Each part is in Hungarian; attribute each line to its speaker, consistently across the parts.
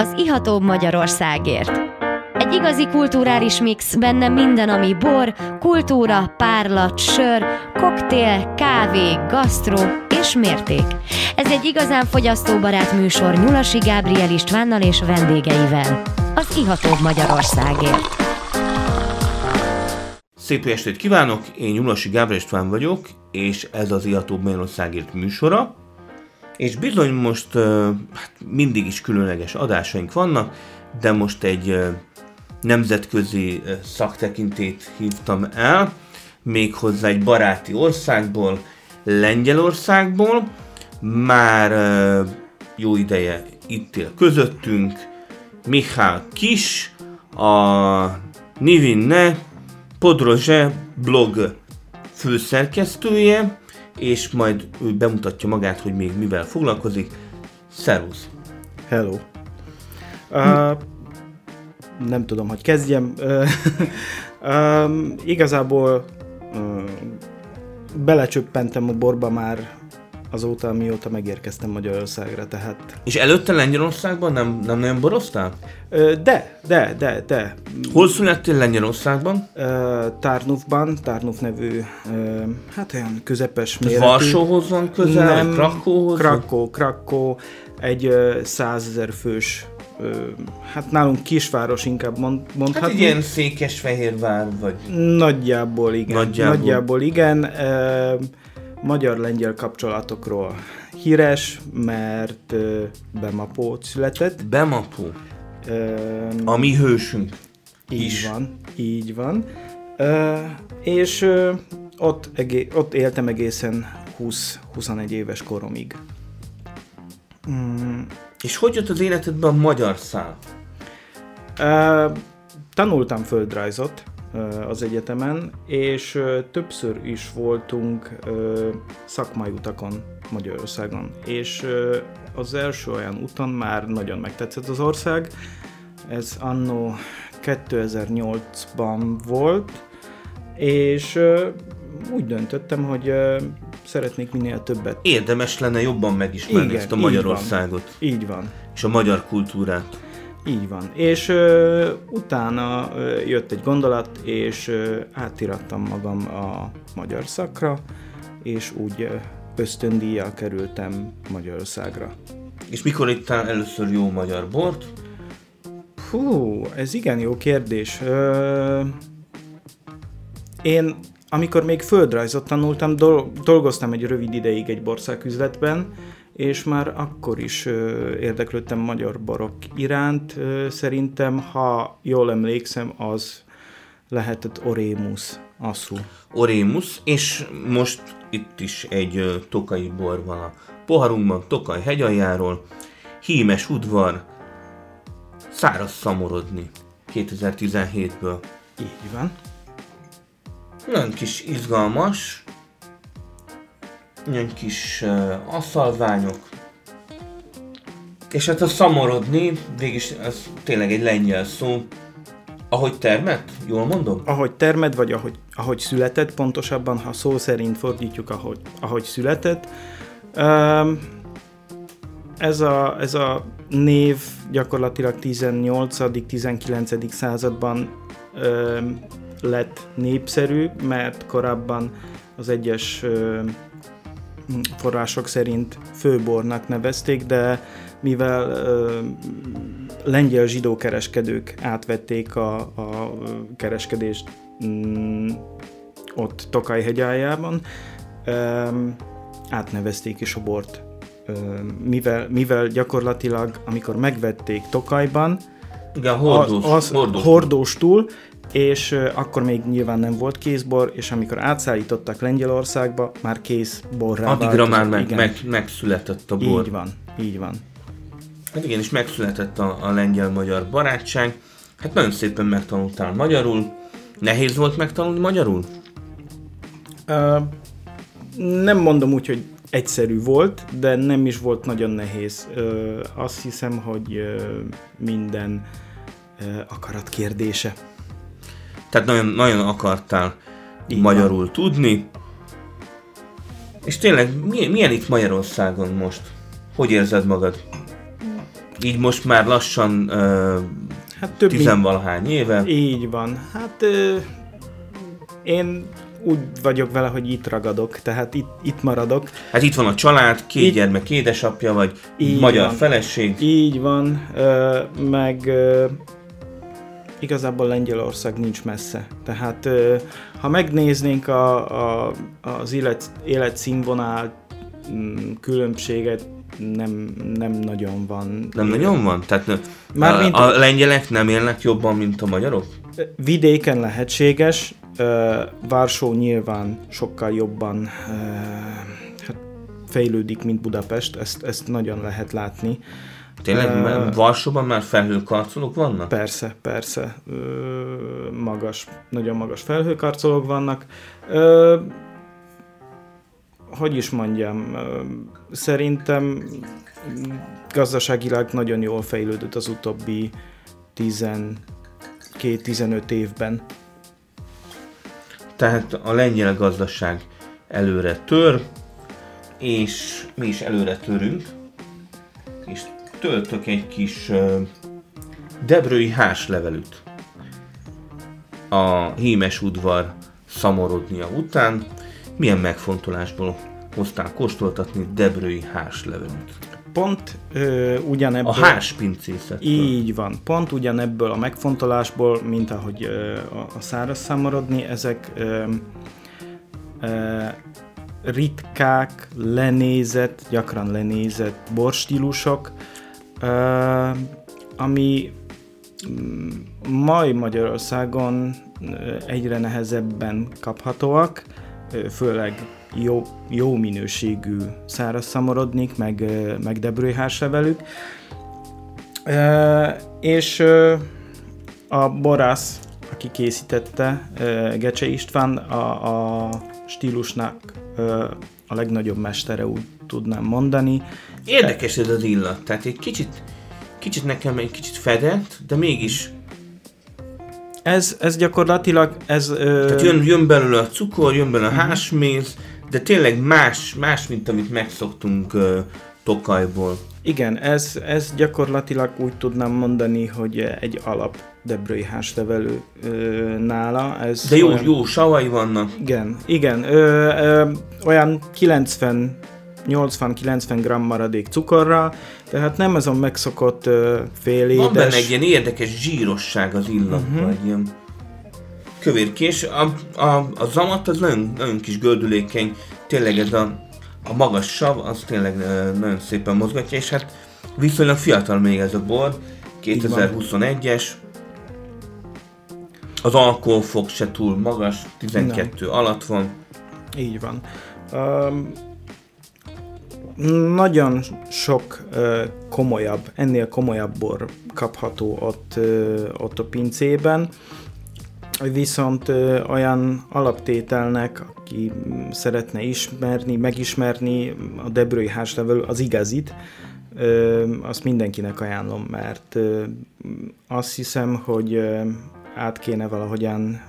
Speaker 1: az ihatóbb Magyarországért. Egy igazi kulturális mix, benne minden, ami bor, kultúra, párlat, sör, koktél, kávé, gasztró és mérték. Ez egy igazán fogyasztóbarát műsor Nyulasi Gábriel Istvánnal és vendégeivel. Az ihatóbb Magyarországért.
Speaker 2: Szép estét kívánok, én Nyulasi Gábriel István vagyok, és ez az Ihatóbb Magyarországért műsora. És bizony most hát mindig is különleges adásaink vannak, de most egy nemzetközi szaktekintét hívtam el, méghozzá egy baráti országból, Lengyelországból. Már jó ideje itt él közöttünk Michal Kis, a Nivinne Podroze blog főszerkesztője, és majd ő bemutatja magát, hogy még mivel foglalkozik. Szervusz!
Speaker 3: Hello! Uh, nem tudom, hogy kezdjem. um, igazából um, belecsöppentem a borba már azóta, mióta megérkeztem Magyarországra, tehát...
Speaker 2: És előtte Lengyelországban nem, nem nagyon boroztál?
Speaker 3: De, de, de, de.
Speaker 2: Hol születtél Lengyelországban?
Speaker 3: Tarnufban, Tarnuf nevű, hát olyan közepes méretű.
Speaker 2: Varsóhoz van közel? Nem, Krakóhoz?
Speaker 3: Krakó, Krakó, egy százezer fős hát nálunk kisváros inkább mond, mondhatni. Hát
Speaker 2: egy ilyen Székesfehérvár, vagy...
Speaker 3: Nagyjából igen. Nagyjából, Nagyjából igen. Magyar-lengyel kapcsolatokról híres, mert Bemapó született.
Speaker 2: Bemapó? A mi hősünk
Speaker 3: Így
Speaker 2: is.
Speaker 3: van, így van. És ott, egé- ott éltem egészen 20-21 éves koromig.
Speaker 2: Mm. És hogy jött az életedbe a magyar szál?
Speaker 3: Tanultam földrajzot az egyetemen, és többször is voltunk szakmai utakon Magyarországon. És az első olyan úton már nagyon megtetszett az ország. Ez annó 2008-ban volt, és úgy döntöttem, hogy szeretnék minél többet.
Speaker 2: Érdemes lenne jobban megismerni Igen, ezt a Magyarországot.
Speaker 3: Így van. így van.
Speaker 2: És a magyar kultúrát.
Speaker 3: Így van. És uh, utána uh, jött egy gondolat, és uh, átirattam magam a magyar szakra, és úgy uh, ösztöndíjjal kerültem Magyarországra.
Speaker 2: És mikor ittál először jó magyar bort?
Speaker 3: Hú, ez igen jó kérdés. Uh, én amikor még földrajzot tanultam, dolgoztam egy rövid ideig egy bországüzletben, és már akkor is érdeklődtem magyar barok iránt. Szerintem, ha jól emlékszem, az lehetett Orémus Aszú.
Speaker 2: Orémus, és most itt is egy tokai bor van a poharunkban, Tokaj hegyaljáról, Hímes udvar, száraz szamorodni 2017-ből.
Speaker 3: Így van.
Speaker 2: Nagyon kis izgalmas, ilyen kis uh, aszalványok, és hát a szamorodni, végig ez tényleg egy lengyel szó, ahogy termett? Jól mondom?
Speaker 3: Ahogy termett, vagy ahogy, ahogy született, pontosabban, ha szó szerint fordítjuk, ahogy, ahogy született. Um, ez, a, ez a név gyakorlatilag 18.-19. században um, lett népszerű, mert korábban az egyes források szerint főbornak nevezték, de mivel ö, lengyel zsidó kereskedők átvették a, a kereskedést mm, ott Tokaj hegyájában, ö, átnevezték is a bort. Ö, mivel, mivel gyakorlatilag, amikor megvették Tokajban,
Speaker 2: igen, hordós, az,
Speaker 3: az hordós. hordóstul, és akkor még nyilván nem volt kézbor, és amikor átszállítottak Lengyelországba, már kézborrá
Speaker 2: Addigra már meg, meg, megszületett a bor.
Speaker 3: Így van, így van.
Speaker 2: Hát igen, és megszületett a, a lengyel-magyar barátság. Hát nagyon szépen megtanultál magyarul. Nehéz volt megtanulni magyarul?
Speaker 3: Uh, nem mondom úgy, hogy egyszerű volt, de nem is volt nagyon nehéz. Uh, azt hiszem, hogy uh, minden akarat kérdése.
Speaker 2: Tehát nagyon, nagyon akartál Igen. magyarul tudni. És tényleg, milyen, milyen itt Magyarországon most? Hogy érzed magad? Így most már lassan uh, hát több tizenvalahány mint... éve.
Speaker 3: Így van. Hát uh, én úgy vagyok vele, hogy itt ragadok, tehát itt, itt maradok.
Speaker 2: Hát itt van a család, két így, gyermek édesapja, vagy magyar van, feleség.
Speaker 3: Így van, uh, meg uh, igazából Lengyelország nincs messze. Tehát ha megnéznénk a, a, az élet, életszínvonal mm, különbséget, nem, nem nagyon van.
Speaker 2: Nem nagyon van? Tehát Mármint a, a lengyelek nem élnek jobban, mint a magyarok?
Speaker 3: Vidéken lehetséges, Varsó nyilván sokkal jobban fejlődik, mint Budapest, ezt, ezt nagyon lehet látni.
Speaker 2: Tényleg uh, Varsóban már felhőkarcolók vannak?
Speaker 3: Persze, persze. Uh, magas, nagyon magas felhőkarcolók vannak. Uh, hogy is mondjam, szerintem gazdaságilag nagyon jól fejlődött az utóbbi 12-15 évben.
Speaker 2: Tehát a lengyel gazdaság előre tör, és mi is előre törünk, és töltök egy kis uh, debrői háslevelűt a hímes udvar szamorodnia után. Milyen megfontolásból hoztál kóstoltatni debrői háslevelűt?
Speaker 3: Pont ö, ugyanebből...
Speaker 2: A háspincészetből.
Speaker 3: Így van. Pont ugyanebből a megfontolásból, mint ahogy ö, a száraz szamorodni, ezek ö, ö, ritkák, lenézett, gyakran lenézett borstílusok, ami mm, mai Magyarországon egyre nehezebben kaphatóak, főleg jó, jó minőségű száraz szamorodnik, meg, meg debrőháslevelük. És a borász, aki készítette, Gecse István, a, a stílusnak a legnagyobb mestere, úgy tudnám mondani.
Speaker 2: Érdekes ez az illat, tehát egy kicsit, kicsit nekem egy kicsit fedett, de mégis
Speaker 3: ez, ez gyakorlatilag, ez...
Speaker 2: Ö... Tehát jön, jön belőle a cukor, jön belőle a mhm. hásméz, de tényleg más, más mint amit megszoktunk uh, Tokajból.
Speaker 3: Igen, ez, ez gyakorlatilag úgy tudnám mondani, hogy egy alap debrői háslevelő ö, nála. Ez
Speaker 2: De jó, olyan, jó savai vannak.
Speaker 3: Igen, igen. Ö, ö, olyan 90 80-90 g maradék cukorra, tehát nem az a megszokott uh, fél édes.
Speaker 2: Van benne egy ilyen érdekes zsírosság az illatban, uh-huh. egy ilyen kövérkés. A, a, a zamat az nagyon, nagyon kis gördülékeny, tényleg ez a, a magas sav, az tényleg nagyon szépen mozgatja, és hát viszonylag fiatal még ez a bor, 2021-es. Az alkoholfok se túl magas, 12 Nem. alatt van.
Speaker 3: Így van. Um, nagyon sok uh, komolyabb, ennél komolyabb bor kapható ott, uh, ott a pincében, viszont olyan alaptételnek, aki szeretne ismerni, megismerni a Debrői házlevelő, az igazit, azt mindenkinek ajánlom, mert azt hiszem, hogy át kéne valahogyan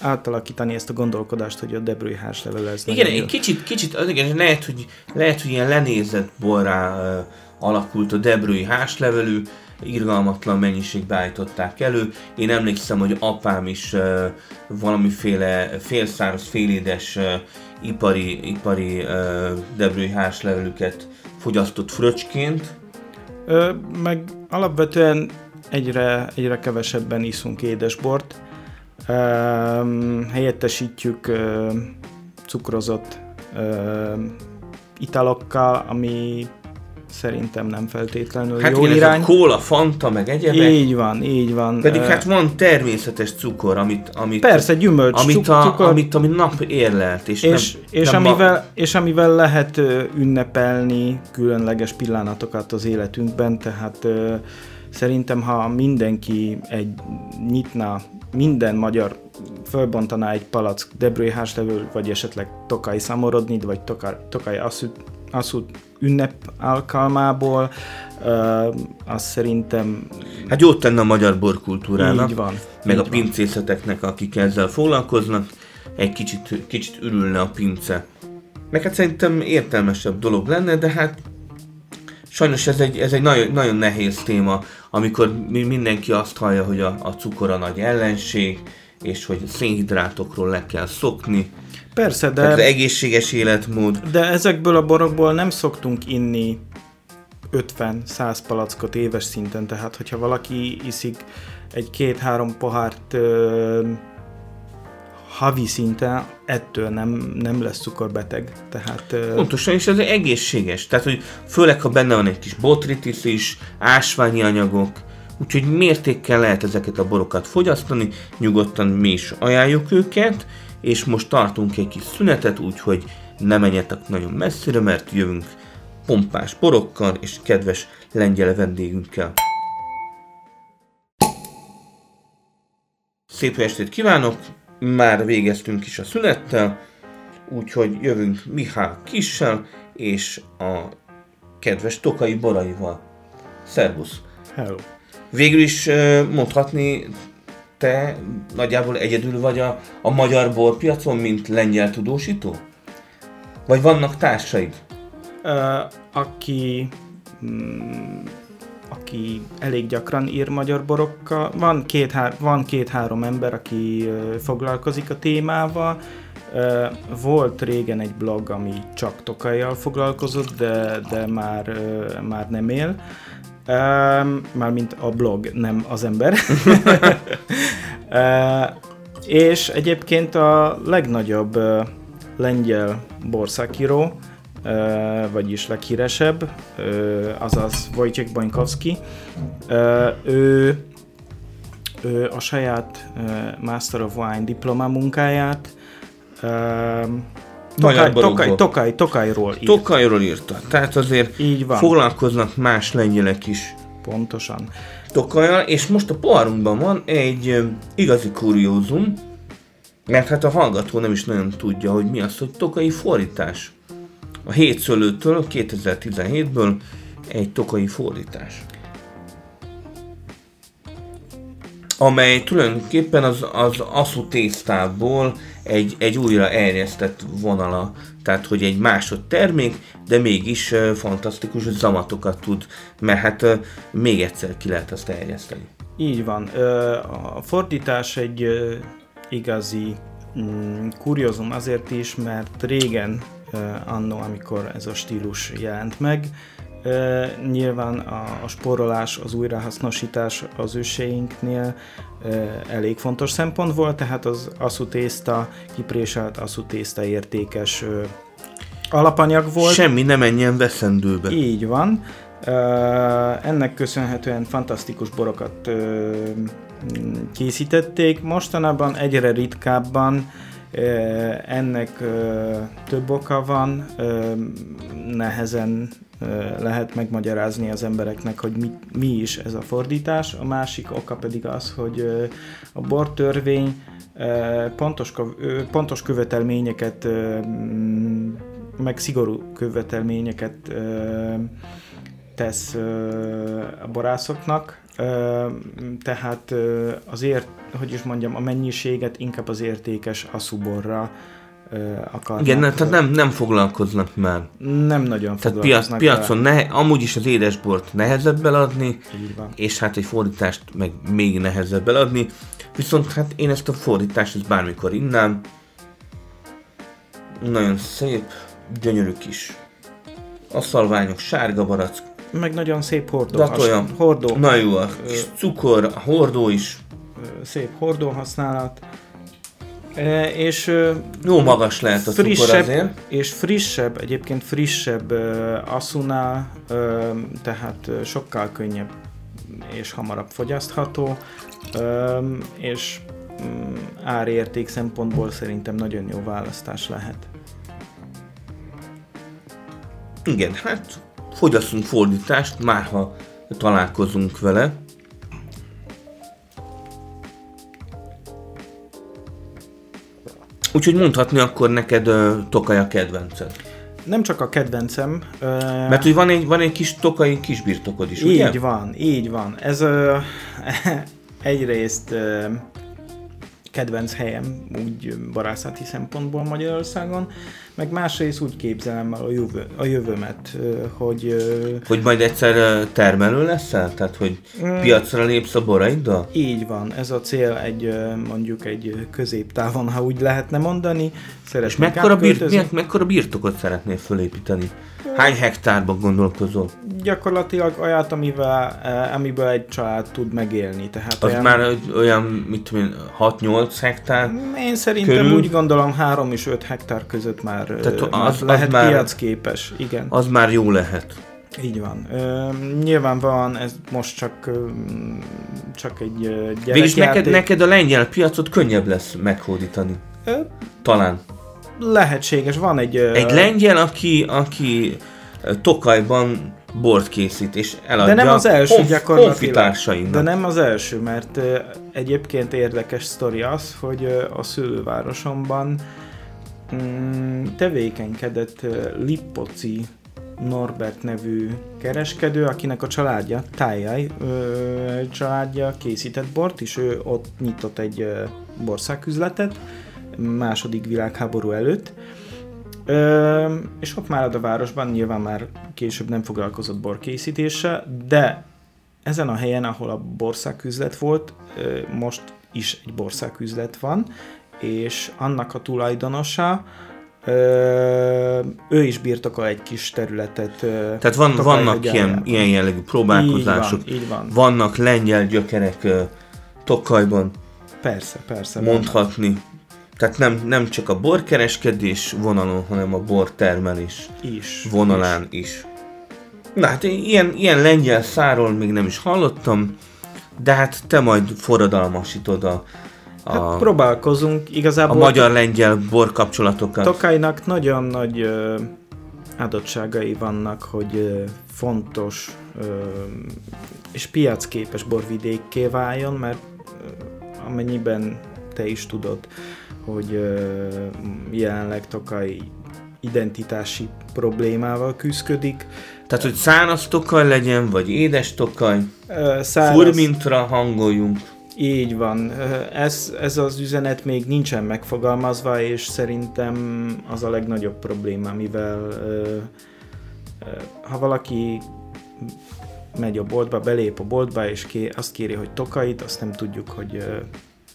Speaker 3: átalakítani ezt a gondolkodást, hogy a Debrői házlevelő ez
Speaker 2: Igen, egy kicsit, kicsit, az igen, lehet, hogy, lehet, hogy ilyen lenézett borrá uh, alakult a Debrői házlevelű, irgalmatlan mennyiségbe állították elő. Én emlékszem, hogy apám is uh, valamiféle félszáraz, félédes uh, ipari, ipari uh, Debrői házlevelüket fogyasztott fröcsként.
Speaker 3: Ö, meg alapvetően egyre, egyre kevesebben iszunk édesbort. Um, helyettesítjük uh, cukrozott uh, italokkal, ami szerintem nem feltétlenül
Speaker 2: hát
Speaker 3: jó igen, irány.
Speaker 2: Hát kóla, fanta, meg egyebek.
Speaker 3: Így van, így van.
Speaker 2: Pedig uh, hát van természetes cukor, amit... amit
Speaker 3: persze, gyümölcs
Speaker 2: amit a, cukor. Amit, amit nap érlelt. És,
Speaker 3: és, nem, és, nem amivel, ma... és amivel lehet ünnepelni különleges pillanatokat az életünkben, tehát uh, Szerintem, ha mindenki egy nyitna, minden magyar fölbontaná egy palack Debré háslevő, vagy esetleg Tokaj Szamorodnit, vagy Tokaj Asszút ünnep alkalmából, azt szerintem...
Speaker 2: Hát jót tenne a magyar borkultúrának,
Speaker 3: így van,
Speaker 2: meg
Speaker 3: így
Speaker 2: a pincészeteknek, akik ezzel foglalkoznak, egy kicsit, kicsit ürülne a pince. Meg hát szerintem értelmesebb dolog lenne, de hát sajnos ez egy, ez egy nagyon, nagyon nehéz téma, amikor mindenki azt hallja, hogy a, a cukor a nagy ellenség, és hogy szénhidrátokról le kell szokni.
Speaker 3: Persze, de...
Speaker 2: Tehát az egészséges életmód.
Speaker 3: De ezekből a borokból nem szoktunk inni 50-100 palackot éves szinten, tehát hogyha valaki iszik egy két-három pohárt ö, havi szinten, ettől nem, nem lesz cukorbeteg. Tehát, ö...
Speaker 2: Pontosan, és ez egészséges. Tehát, hogy főleg, ha benne van egy kis botritis is, ásványi anyagok, úgyhogy mértékkel lehet ezeket a borokat fogyasztani, nyugodtan mi is ajánljuk őket, és most tartunk egy kis szünetet, úgyhogy ne menjetek nagyon messzire, mert jövünk pompás borokkal és kedves lengyel vendégünkkel. Szép estét kívánok! Már végeztünk is a szünettel, úgyhogy jövünk Mihály Kissel és a kedves Tokai boraival. Szervusz!
Speaker 3: Hello!
Speaker 2: Végül is mondhatni, te nagyjából egyedül vagy a, a magyar borpiacon, mint lengyel tudósító? Vagy vannak társaid?
Speaker 3: Uh, aki mm, aki elég gyakran ír magyar borokkal. Van két-három van két, ember, aki uh, foglalkozik a témával. Uh, volt régen egy blog, ami csak Tokajjal foglalkozott, de, de már, uh, már nem él. Um, mármint a blog, nem az ember. és egyébként a legnagyobb lengyel borszákíró, uh, vagyis leghíresebb, azaz Wojciech Bońkowski. Uh, ő, ő a saját Master of Wine diploma munkáját uh, Tokaj, Tokaj, Tokaj, Tokajról
Speaker 2: írt. Tokajról írta. Tehát azért Így van. foglalkoznak más lengyelek is.
Speaker 3: Pontosan.
Speaker 2: Tokajjal, és most a poharunkban van egy igazi kuriózum, mert hát a hallgató nem is nagyon tudja, hogy mi az, hogy tokai fordítás. A hétszőlőtől 2017-ből egy tokai fordítás. Amely tulajdonképpen az, az aszú tésztából egy, egy újra erjesztett vonala, tehát hogy egy másod termék, de mégis uh, fantasztikus zamatokat tud, mert hát még egyszer ki lehet azt erjeszteni.
Speaker 3: Így van. A fordítás egy igazi mm, azért is, mert régen, annó, amikor ez a stílus jelent meg, nyilván a, a sporolás, az újrahasznosítás az őseinknél elég fontos szempont volt, tehát az tészta, kipréselt tészta értékes alapanyag volt.
Speaker 2: Semmi nem menjen veszendőbe.
Speaker 3: Így van. Ennek köszönhetően fantasztikus borokat készítették. Mostanában egyre ritkábban ennek több oka van, nehezen lehet megmagyarázni az embereknek, hogy mi, mi is ez a fordítás. A másik oka pedig az, hogy a bortörvény pontos, pontos követelményeket, meg szigorú követelményeket tesz a borászoknak, tehát azért, hogy is mondjam, a mennyiséget inkább az értékes aszuborra akarnak.
Speaker 2: Igen, tehát nem, nem foglalkoznak már.
Speaker 3: Nem nagyon
Speaker 2: tehát piac, piacon ne, amúgy is az édesbort nehezebb eladni, és hát egy fordítást meg még nehezebb eladni. Viszont hát én ezt a fordítást ezt bármikor innám. Nagyon szép, gyönyörű kis aszalványok, sárga barack.
Speaker 3: Meg nagyon szép hordó.
Speaker 2: Datolja.
Speaker 3: Hordó.
Speaker 2: Na jó, a kis cukor, a hordó is.
Speaker 3: Szép hordó használat és
Speaker 2: jó magas lehet a frissebb, azért.
Speaker 3: És frissebb, egyébként frissebb uh, Asuna, uh, tehát sokkal könnyebb és hamarabb fogyasztható, és um, árérték szempontból szerintem nagyon jó választás lehet.
Speaker 2: Igen, hát fogyasszunk fordítást, már ha találkozunk vele. Úgyhogy mondhatni akkor neked uh, Tokaj a kedvenced.
Speaker 3: Nem csak a kedvencem. Uh,
Speaker 2: Mert hogy van egy, van egy kis tokai kisbirtokod is,
Speaker 3: így
Speaker 2: ugye?
Speaker 3: van, így van. Ez uh, egyrészt uh, kedvenc helyem, úgy barászati szempontból Magyarországon. Meg másrészt úgy képzelem el a, jövő, a jövőmet, hogy...
Speaker 2: Hogy majd egyszer termelő leszel? Tehát, hogy piacra lépsz a boraiddal?
Speaker 3: Így van, ez a cél egy mondjuk egy középtávon, ha úgy lehetne mondani.
Speaker 2: És mekkora, birt, mekkora birtokot szeretnél fölépíteni? Hány hektárban gondolkozol?
Speaker 3: Gyakorlatilag olyat, amivel, amiből egy család tud megélni. Tehát
Speaker 2: az olyan, már olyan, mit tudom 6-8 hektár
Speaker 3: Én szerintem körül? úgy gondolom 3 és 5 hektár között már, Tehát az, már az lehet már, piacképes. Igen.
Speaker 2: Az már jó lehet.
Speaker 3: Így van. Ö, nyilvánvalóan ez most csak, csak egy gyerekjáték.
Speaker 2: Végülis neked, neked a lengyel piacot könnyebb lesz meghódítani. Ö, Talán
Speaker 3: lehetséges, van egy...
Speaker 2: Egy lengyel, aki, aki Tokajban bort készít, és eladja
Speaker 3: De nem az első honf, gyakorlatilag. De nem az első, mert egyébként érdekes sztori az, hogy a szülővárosomban tevékenykedett uh, Lippoci Norbert nevű kereskedő, akinek a családja, Tájjaj családja készített bort, és ő ott nyitott egy bországüzletet, második világháború előtt. Ö, és ott már a városban nyilván már később nem foglalkozott borkészítéssel, de ezen a helyen, ahol a bországüzlet volt, most is egy bországüzlet van, és annak a tulajdonosa, Ö, ő is birtokol egy kis területet.
Speaker 2: Tehát van, vannak ilyen, ilyen jellegű próbálkozások, így van, így van. vannak lengyel gyökerek Tokajban.
Speaker 3: Persze, persze.
Speaker 2: Mondhatni. Vannak. Tehát nem, nem csak a borkereskedés vonalon, hanem a bortermelés is, vonalán is. is. Na hát ilyen, ilyen lengyel száról még nem is hallottam, de hát te majd forradalmasítod a,
Speaker 3: a hát próbálkozunk, igazából...
Speaker 2: A magyar-lengyel bor kapcsolatokat.
Speaker 3: Tokajnak nagyon nagy ö, adottságai vannak, hogy ö, fontos ö, és piacképes borvidékké váljon, mert ö, amennyiben te is tudod, hogy jelenleg Tokaj identitási problémával küzdik.
Speaker 2: Tehát, hogy száraz tokaj legyen, vagy édes tokaj, száraz... furmintra hangoljunk.
Speaker 3: Így van. Ez, ez az üzenet még nincsen megfogalmazva, és szerintem az a legnagyobb probléma, mivel ha valaki megy a boltba, belép a boltba, és ké, azt kéri, hogy tokait, azt nem tudjuk, hogy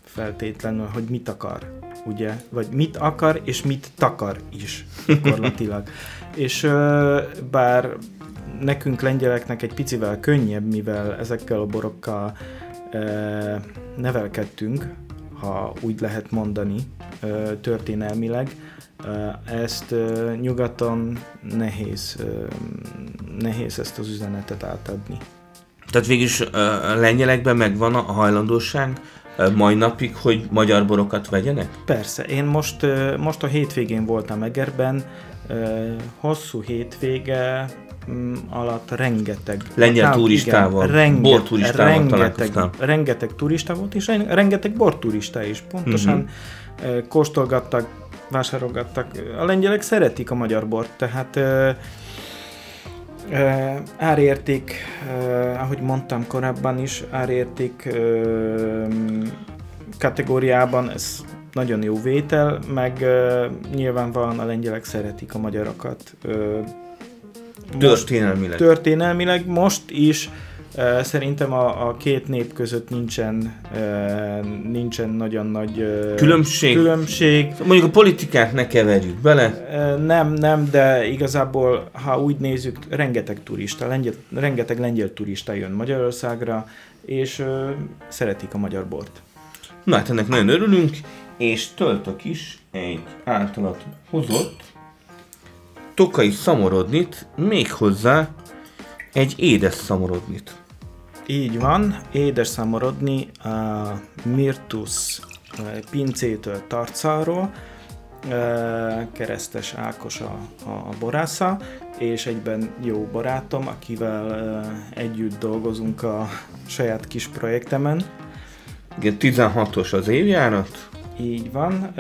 Speaker 3: feltétlenül, hogy mit akar ugye, vagy mit akar és mit takar is gyakorlatilag. és bár nekünk lengyeleknek egy picivel könnyebb, mivel ezekkel a borokkal nevelkedtünk, ha úgy lehet mondani, történelmileg, ezt nyugaton nehéz, nehéz ezt az üzenetet átadni.
Speaker 2: Tehát végülis a lengyelekben megvan a hajlandóság mai napig, hogy magyar borokat vegyenek?
Speaker 3: Persze. Én most, most a hétvégén voltam Egerben, hosszú hétvége mm, alatt rengeteg...
Speaker 2: Lengyel turistával, igen, renge, borturistával
Speaker 3: rengeteg, rengeteg turista volt, és rengeteg borturista is. Pontosan uh-huh. kóstolgattak, vásárolgattak. A lengyelek szeretik a magyar bort, tehát Uh, árérték, uh, ahogy mondtam korábban is, árérték kategóriában ez nagyon jó vétel, meg uh, nyilvánvalóan a lengyelek szeretik a magyarokat.
Speaker 2: Történelmileg.
Speaker 3: Történelmileg most is Szerintem a, a két nép között nincsen, nincsen nagyon nagy
Speaker 2: különbség.
Speaker 3: különbség.
Speaker 2: Mondjuk a politikát ne keverjük bele.
Speaker 3: Nem, nem, de igazából, ha úgy nézzük, rengeteg turista, lengyel, rengeteg lengyel turista jön Magyarországra, és szeretik a magyar bort.
Speaker 2: Na hát ennek nagyon örülünk, és töltök is egy általat hozott tokai szamorodnit, méghozzá egy édes szamorodnit.
Speaker 3: Így van, édes szamorodni a Mirtus pincétől Tarcáról, keresztes Ákos a, a borásza, és egyben jó barátom, akivel együtt dolgozunk a saját kis projektemen.
Speaker 2: Igen, 16-os az évjárat?
Speaker 3: Így van.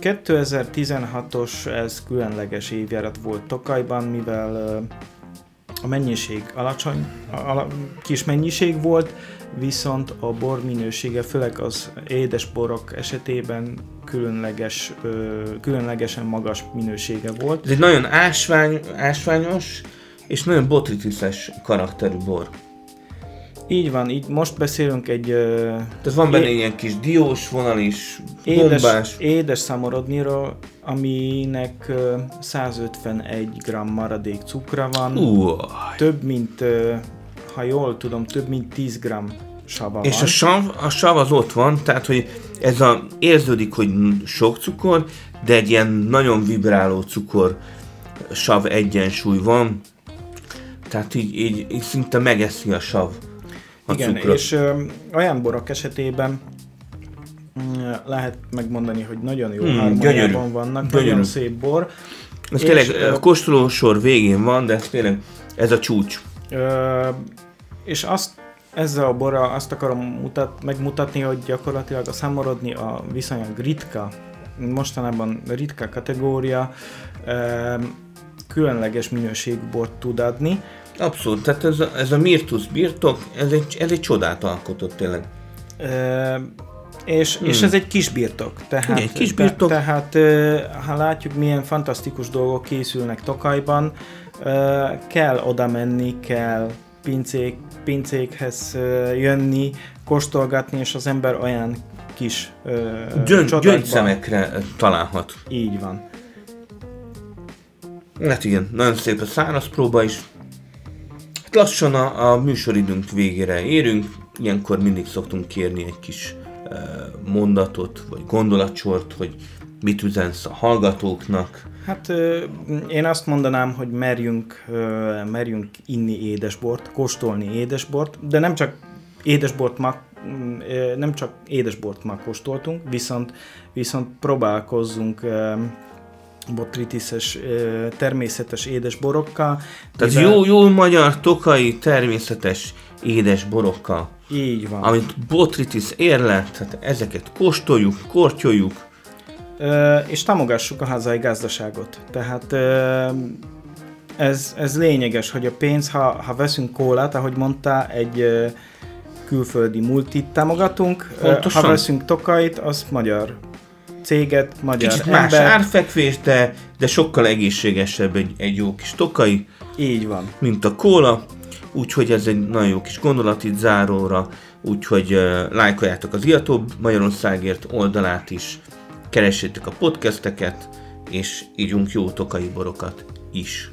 Speaker 3: 2016-os ez különleges évjárat volt Tokajban, mivel a mennyiség alacsony, a, kis mennyiség volt, viszont a bor minősége, főleg az édes borok esetében különleges, különlegesen magas minősége volt.
Speaker 2: Ez egy nagyon ásvány, ásványos és nagyon botritiszes karakterű bor.
Speaker 3: Így van, így most beszélünk egy
Speaker 2: Tehát van benne
Speaker 3: É-
Speaker 2: ilyen kis diós vonal is,
Speaker 3: édes,
Speaker 2: bombás.
Speaker 3: édes szamorodniról, aminek ö, 151 g maradék cukra van.
Speaker 2: Ú,
Speaker 3: Több mint, ha jól tudom, több mint 10 g sava
Speaker 2: és
Speaker 3: van.
Speaker 2: a sav, a sav az ott van, tehát hogy ez a, érződik, hogy sok cukor, de egy ilyen nagyon vibráló cukor sav egyensúly van. Tehát így, így, így szinte megeszi a sav a
Speaker 3: Igen,
Speaker 2: cukrot.
Speaker 3: és ö, olyan borok esetében mm, lehet megmondani, hogy nagyon jó
Speaker 2: Hmm,
Speaker 3: harmóniában vannak,
Speaker 2: Gyönyörű.
Speaker 3: nagyon szép bor.
Speaker 2: Ez tényleg a kóstolósor végén van, de ez tényleg ez a csúcs.
Speaker 3: Ö, és azt ezzel a borral azt akarom mutat, megmutatni, hogy gyakorlatilag a számorodni a viszonylag ritka, mostanában ritka kategória, ö, különleges minőségű bort tud adni.
Speaker 2: Abszolút, tehát ez a, ez a Mirtus birtok, ez egy, ez egy csodát alkotott tényleg.
Speaker 3: Ö, és, hmm. és ez egy kis birtok. Tehát,
Speaker 2: Igen, egy kis birtok.
Speaker 3: Te, tehát ha látjuk, milyen fantasztikus dolgok készülnek Tokajban, kell oda menni, kell pincék, pincékhez jönni, kóstolgatni, és az ember olyan kis
Speaker 2: Gyön, gyöngyszemekre találhat.
Speaker 3: Így van.
Speaker 2: Hát igen, nagyon szép a száraz próba is. Lassan a, a műsoridőnk végére érünk, ilyenkor mindig szoktunk kérni egy kis uh, mondatot, vagy gondolatsort, hogy mit üzensz a hallgatóknak.
Speaker 3: Hát én azt mondanám, hogy merjünk, merjünk inni édesbort, kóstolni édesbort, de nem csak édesbort ma, nem csak édesbort ma kóstoltunk, viszont, viszont próbálkozzunk ö, természetes édesborokkal.
Speaker 2: Tehát
Speaker 3: mivel-
Speaker 2: jó, jó magyar, tokai, természetes, édes borokkal,
Speaker 3: Így van.
Speaker 2: amit Botrytis érlelt, hát ezeket kóstoljuk, kortyoljuk,
Speaker 3: Ö, és támogassuk a hazai gazdaságot. Tehát ö, ez, ez lényeges, hogy a pénz, ha, ha veszünk kólát, ahogy mondta, egy ö, külföldi multit támogatunk,
Speaker 2: Pontosan.
Speaker 3: ha veszünk tokait, az magyar céget, magyar
Speaker 2: Kicsit más
Speaker 3: ember.
Speaker 2: árfekvés, de, de sokkal egészségesebb egy, egy jó kis tokai,
Speaker 3: Így van.
Speaker 2: mint a kóla, úgyhogy ez egy nagyon jó kis gondolat itt záróra, úgyhogy uh, lájkoljátok az Iató Magyarországért oldalát is, keressétek a podcasteket, és ígyunk jó tokai borokat is.